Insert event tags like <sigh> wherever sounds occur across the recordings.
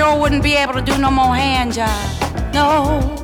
sure wouldn't be able to do no more hand jobs. No.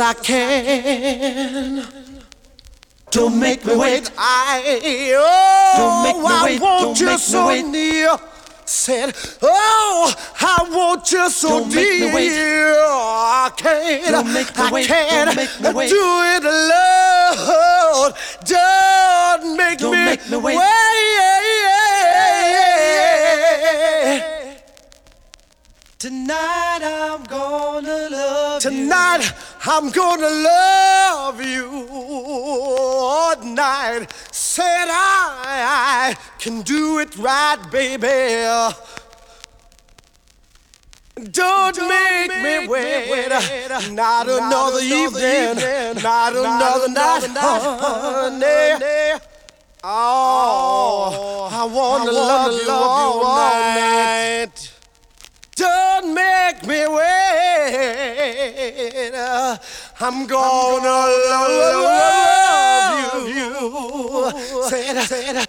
I can. Don't make me wait. I, oh, Don't make me I wait. want Don't you make so wait. near. Said, oh, I want you so Don't dear. I can't, Don't make me I wait. can't Don't make me wait. do it alone. Don't make Don't me make me wait. wait. I'm gonna love you all night. Said I, I can do it right, baby. Don't, make, me wait, wait not, another, evening, not, another night, honey. <laughs> Oh, oh I wanna, love, you all, night. Don't I'm gonna love you. Said, said,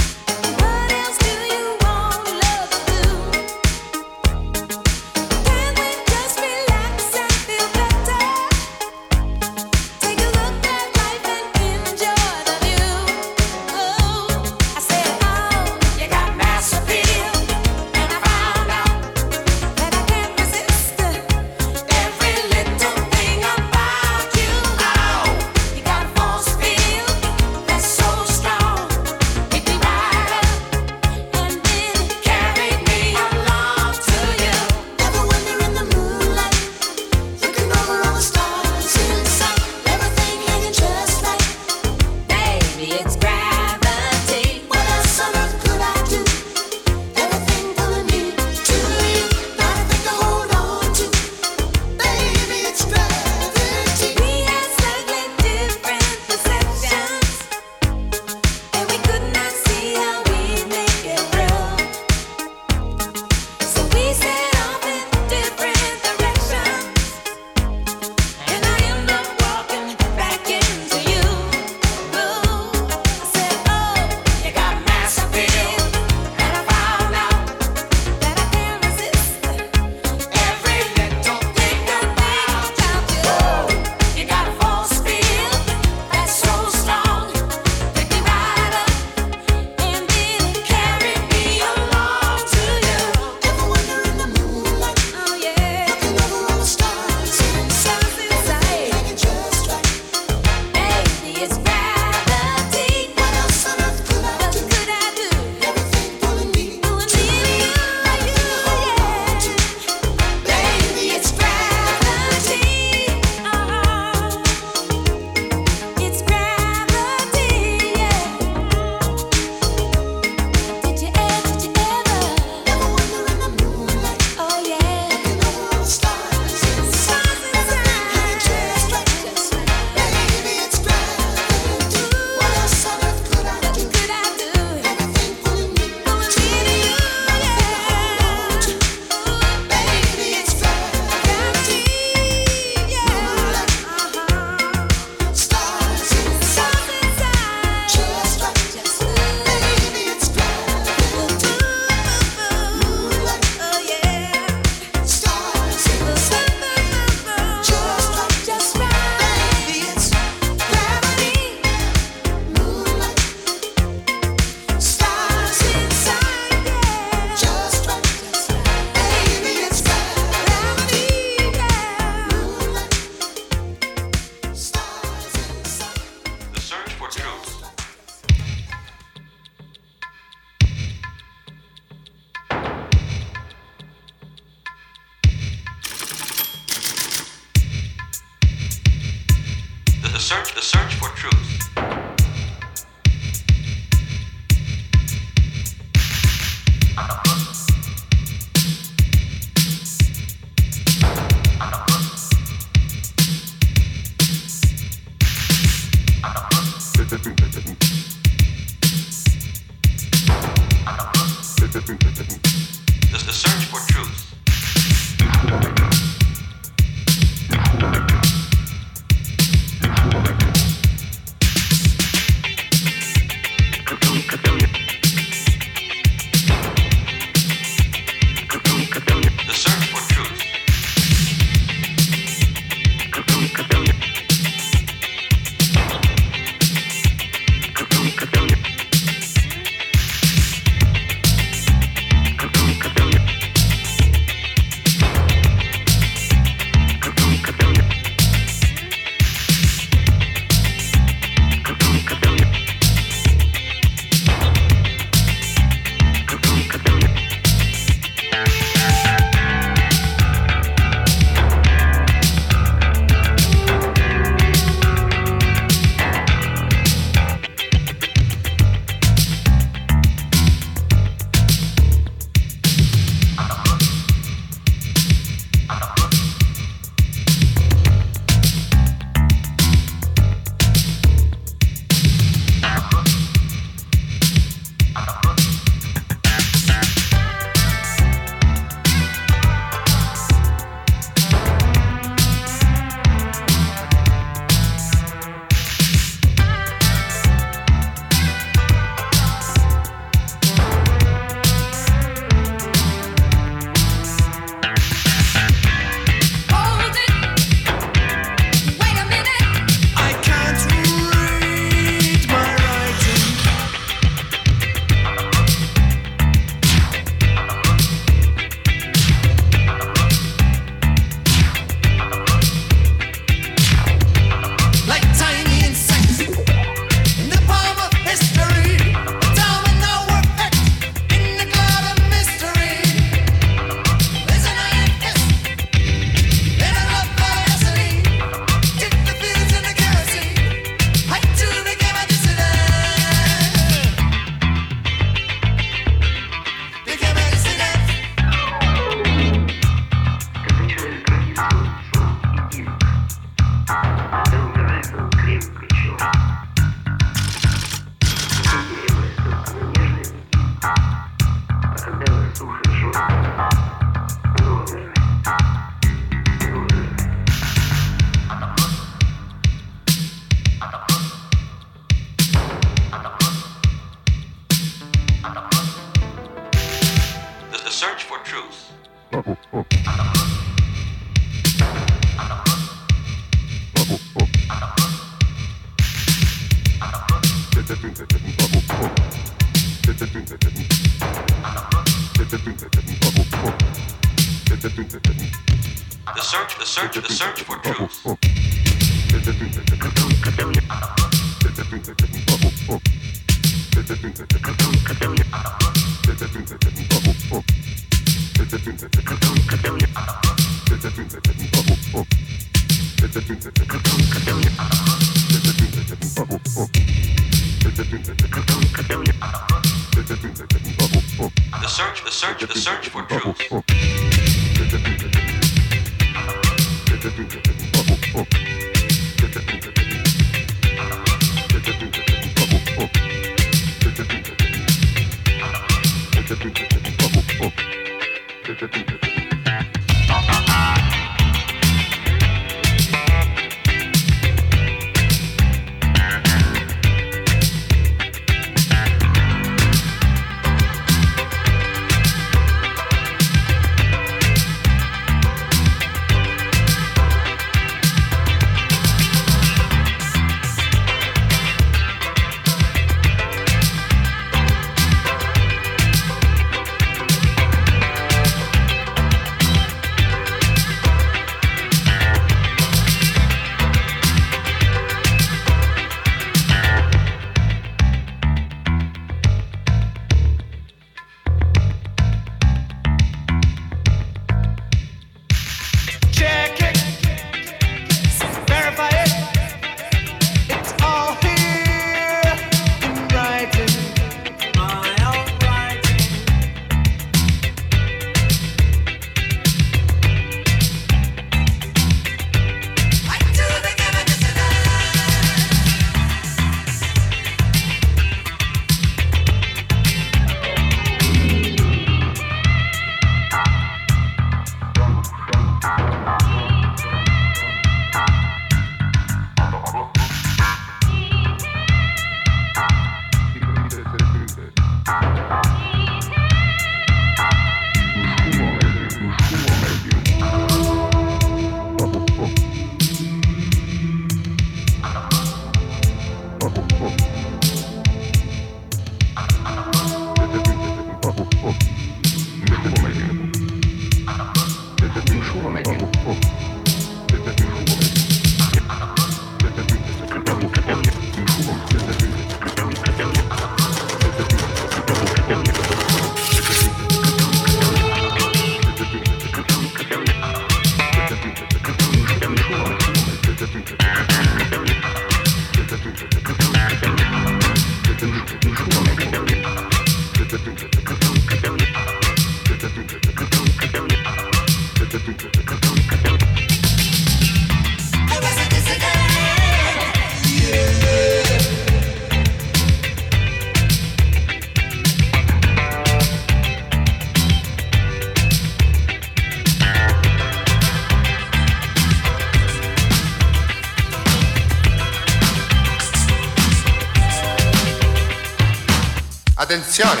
Attenzione!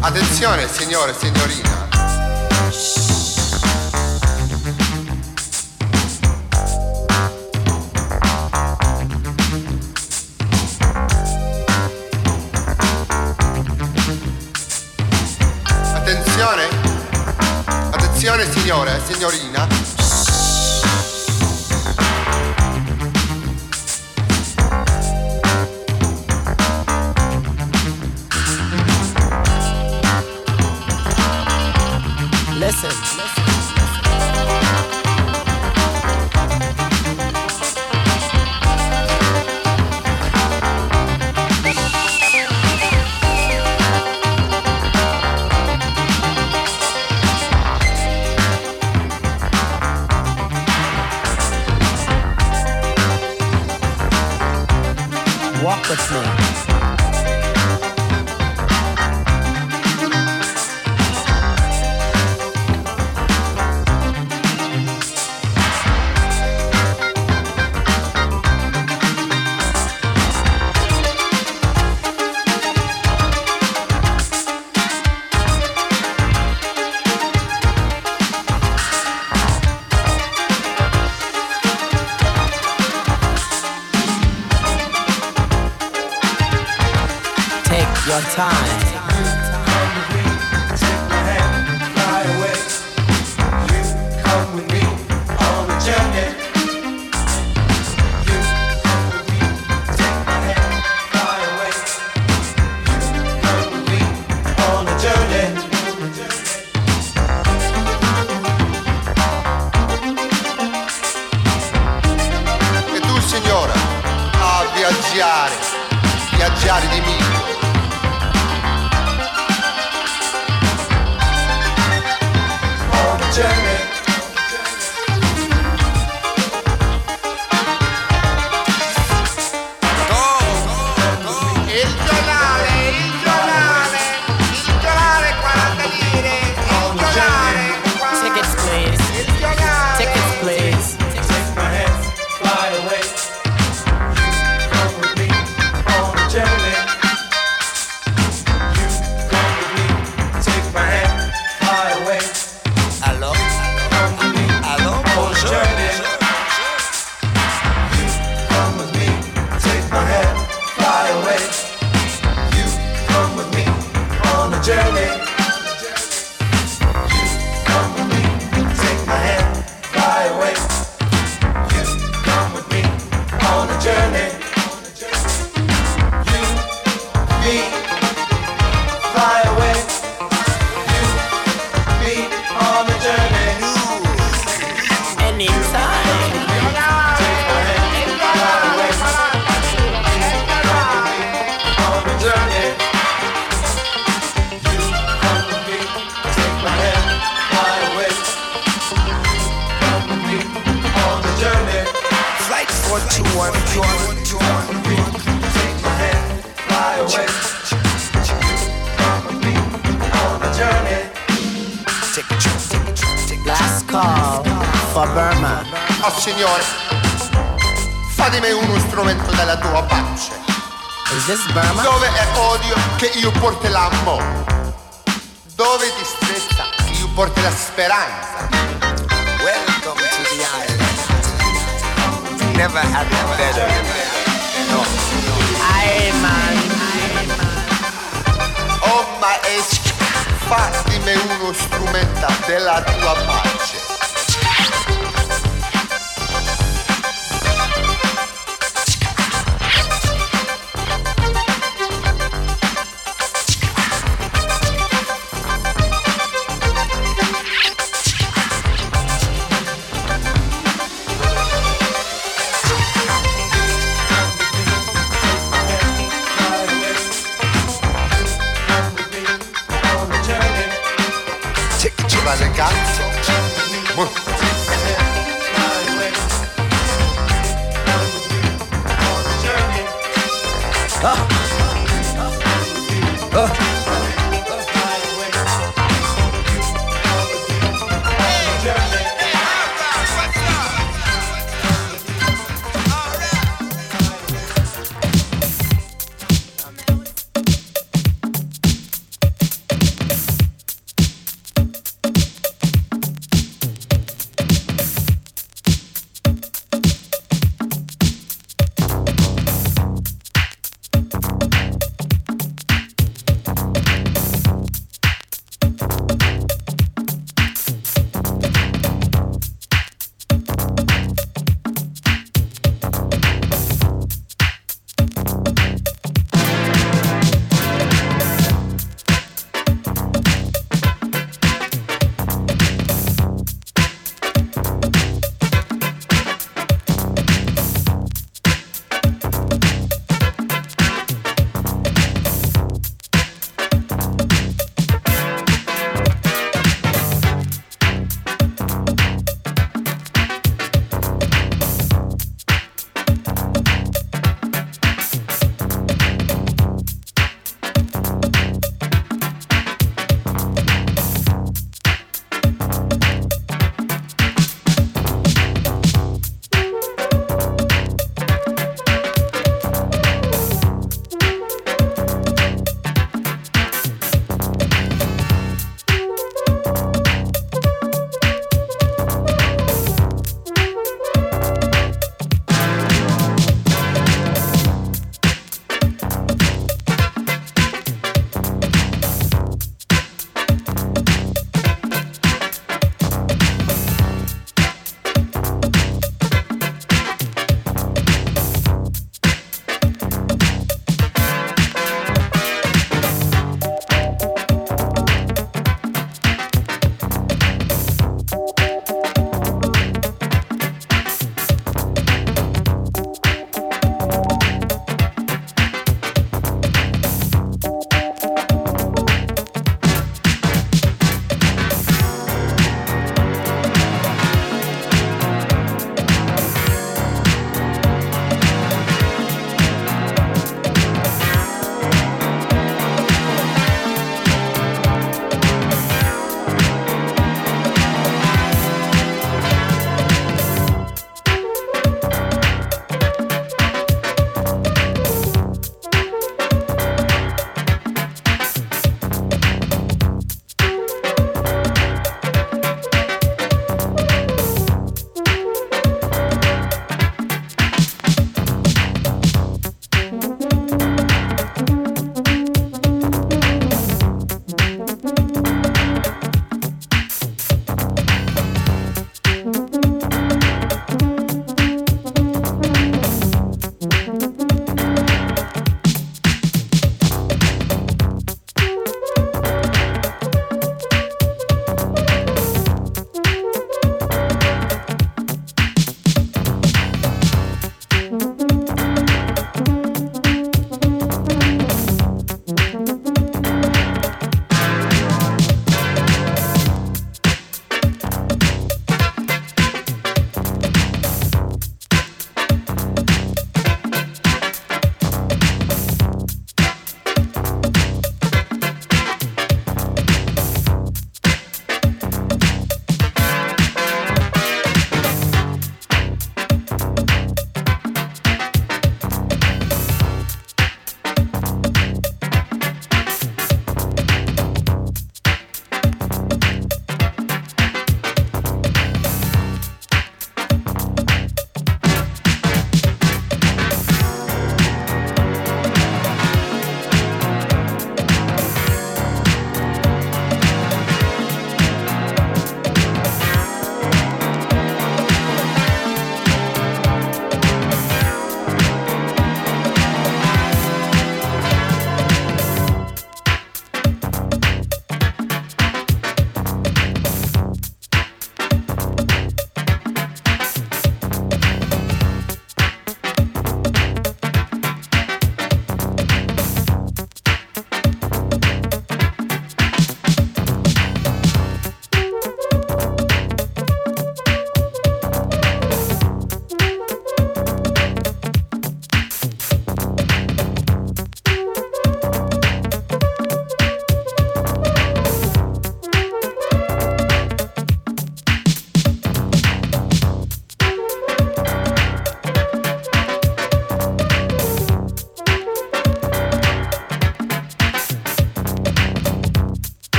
Attenzione signore e signorina! Attenzione! Attenzione signore e signorina!